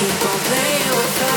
Keep on playing with us.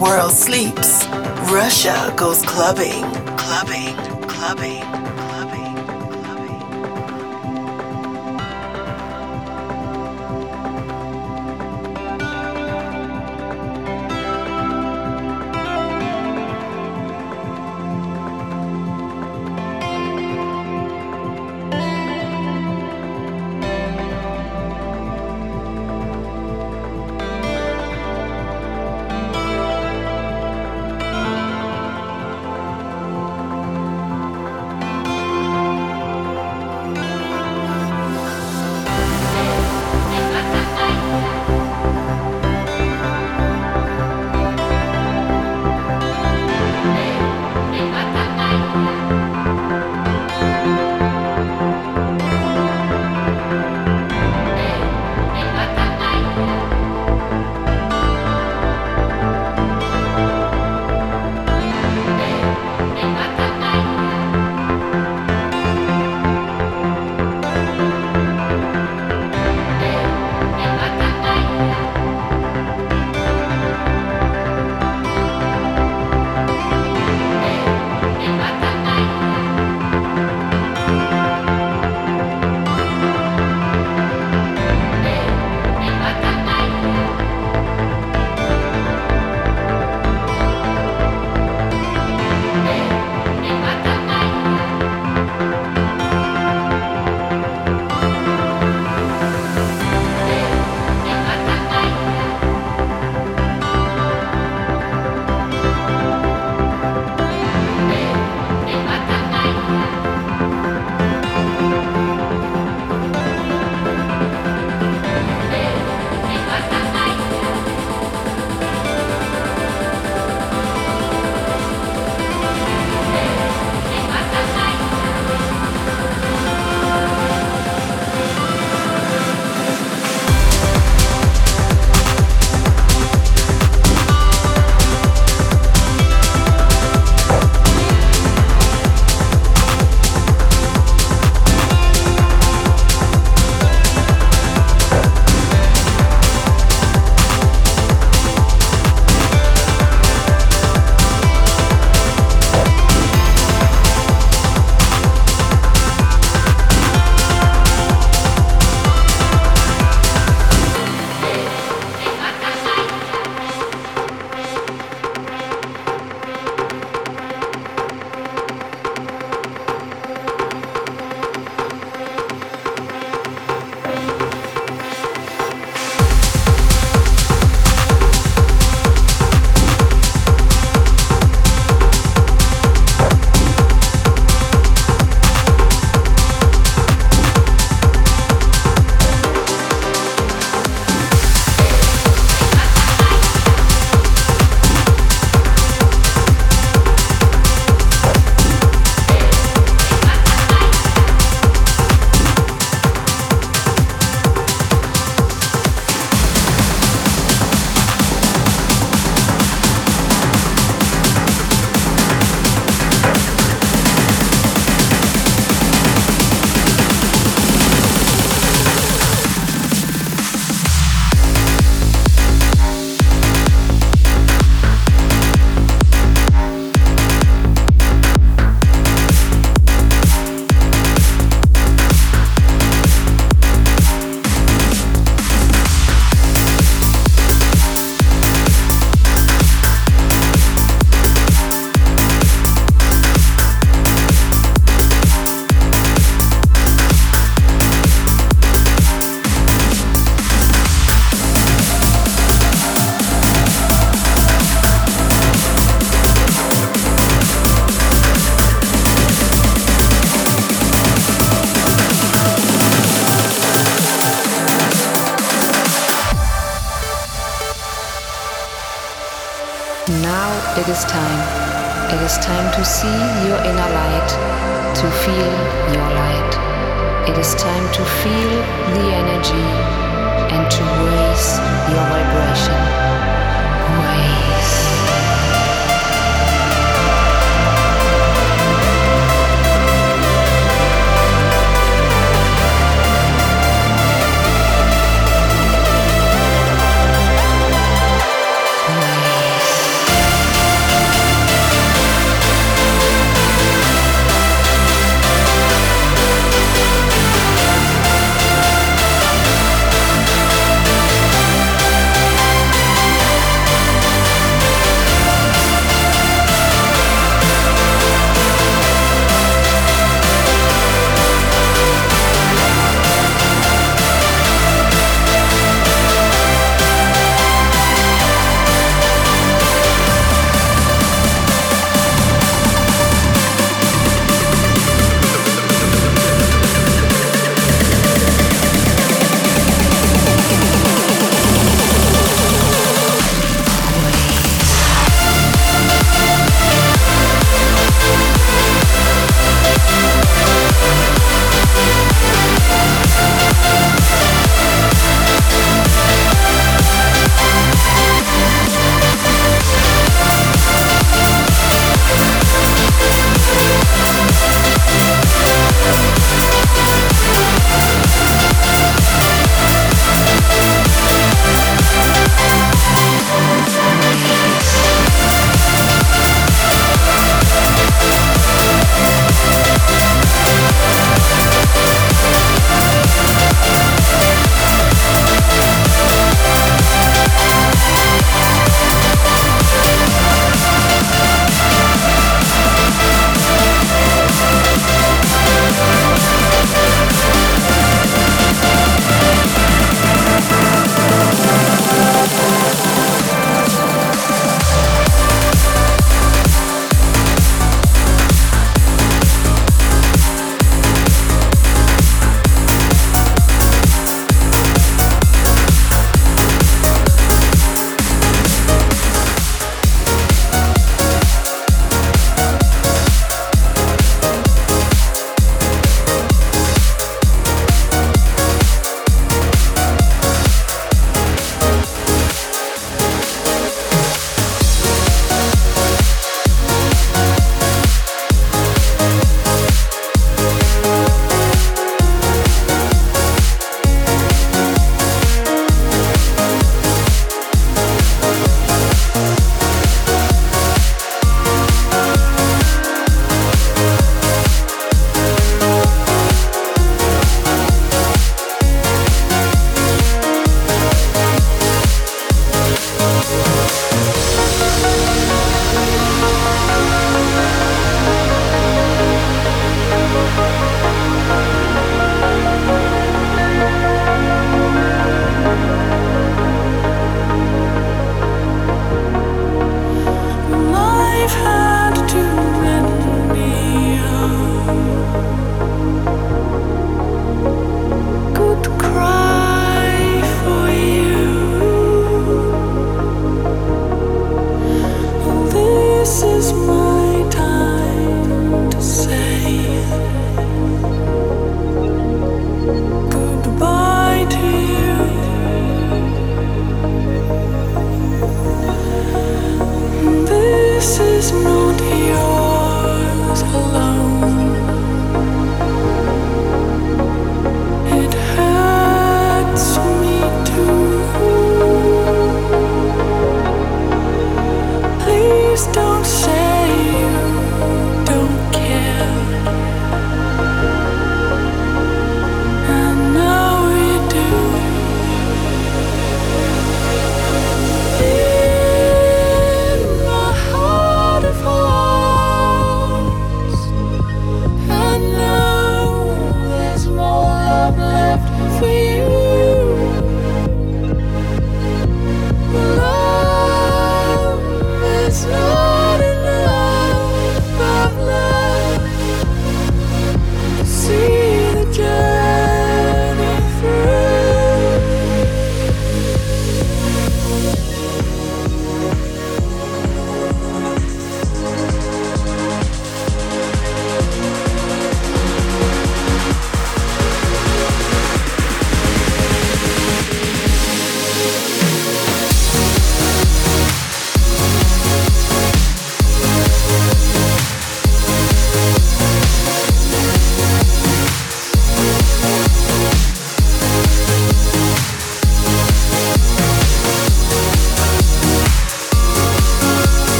World sleeps, Russia goes clubbing, clubbing, clubbing.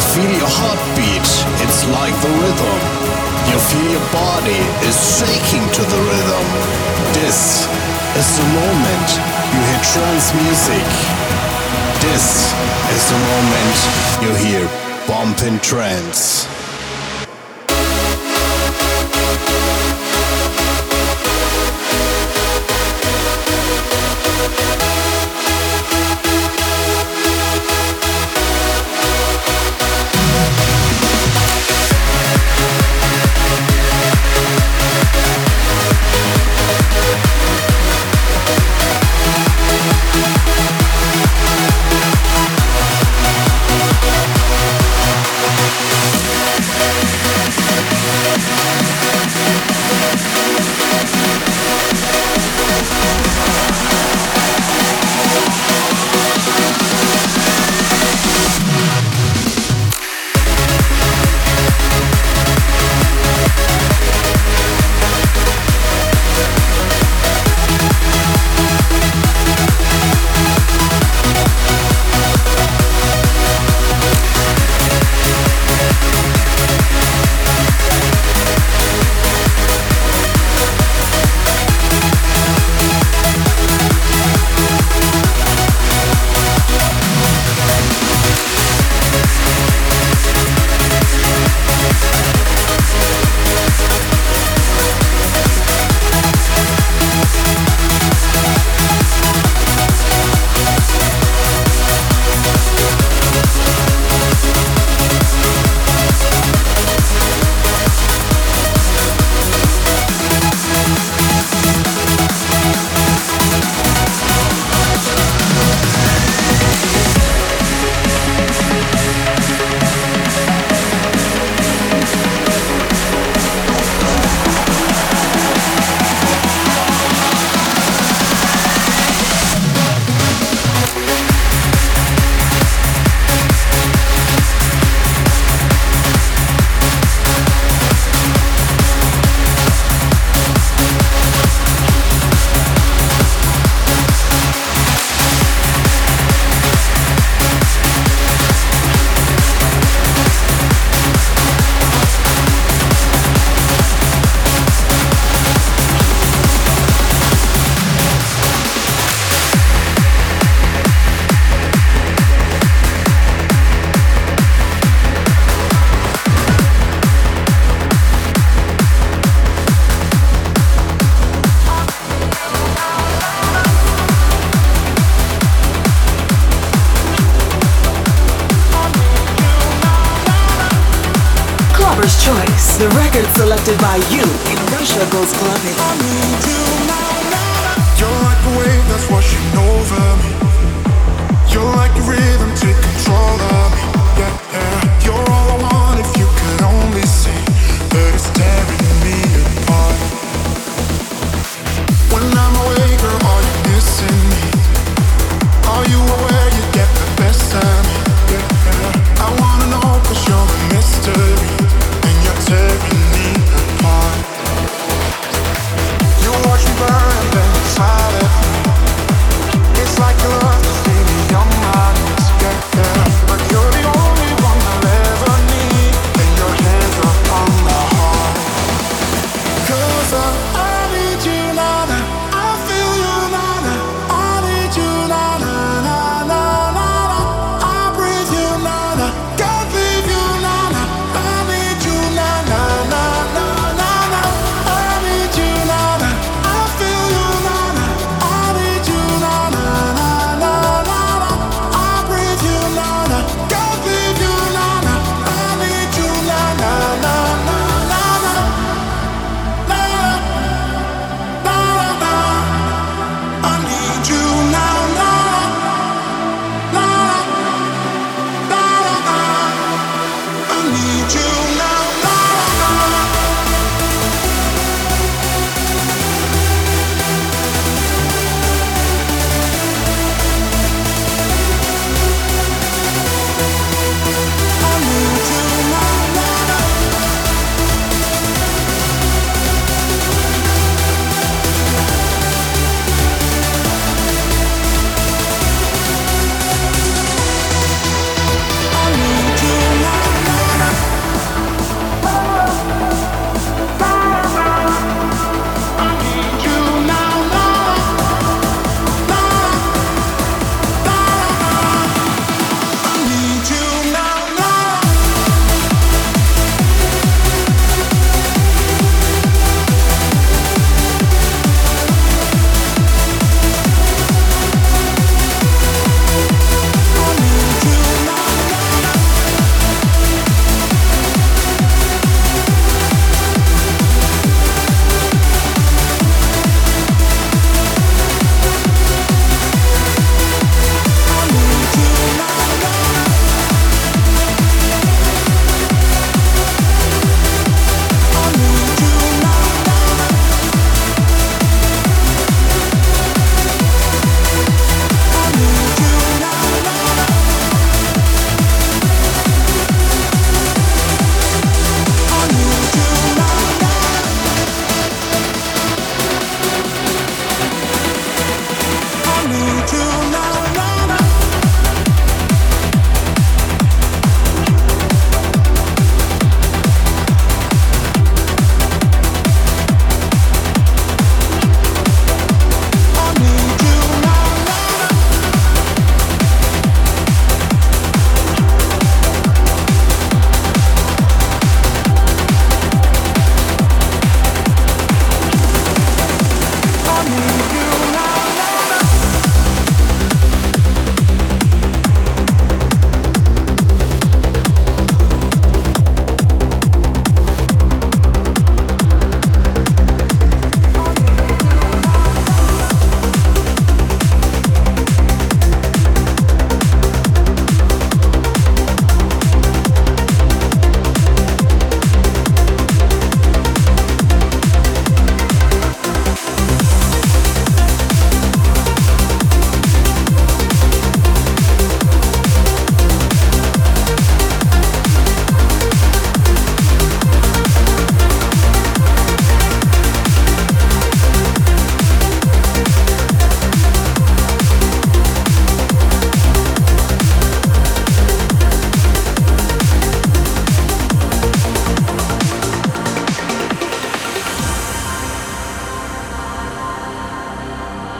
You feel your heartbeat, it's like the rhythm. You feel your body is shaking to the rhythm. This is the moment you hear trance music. This is the moment you hear bumping trance.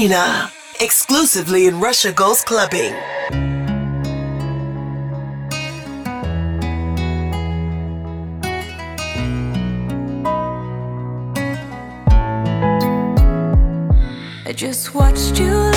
Arena, exclusively in Russia Goes Clubbing. I just watched you.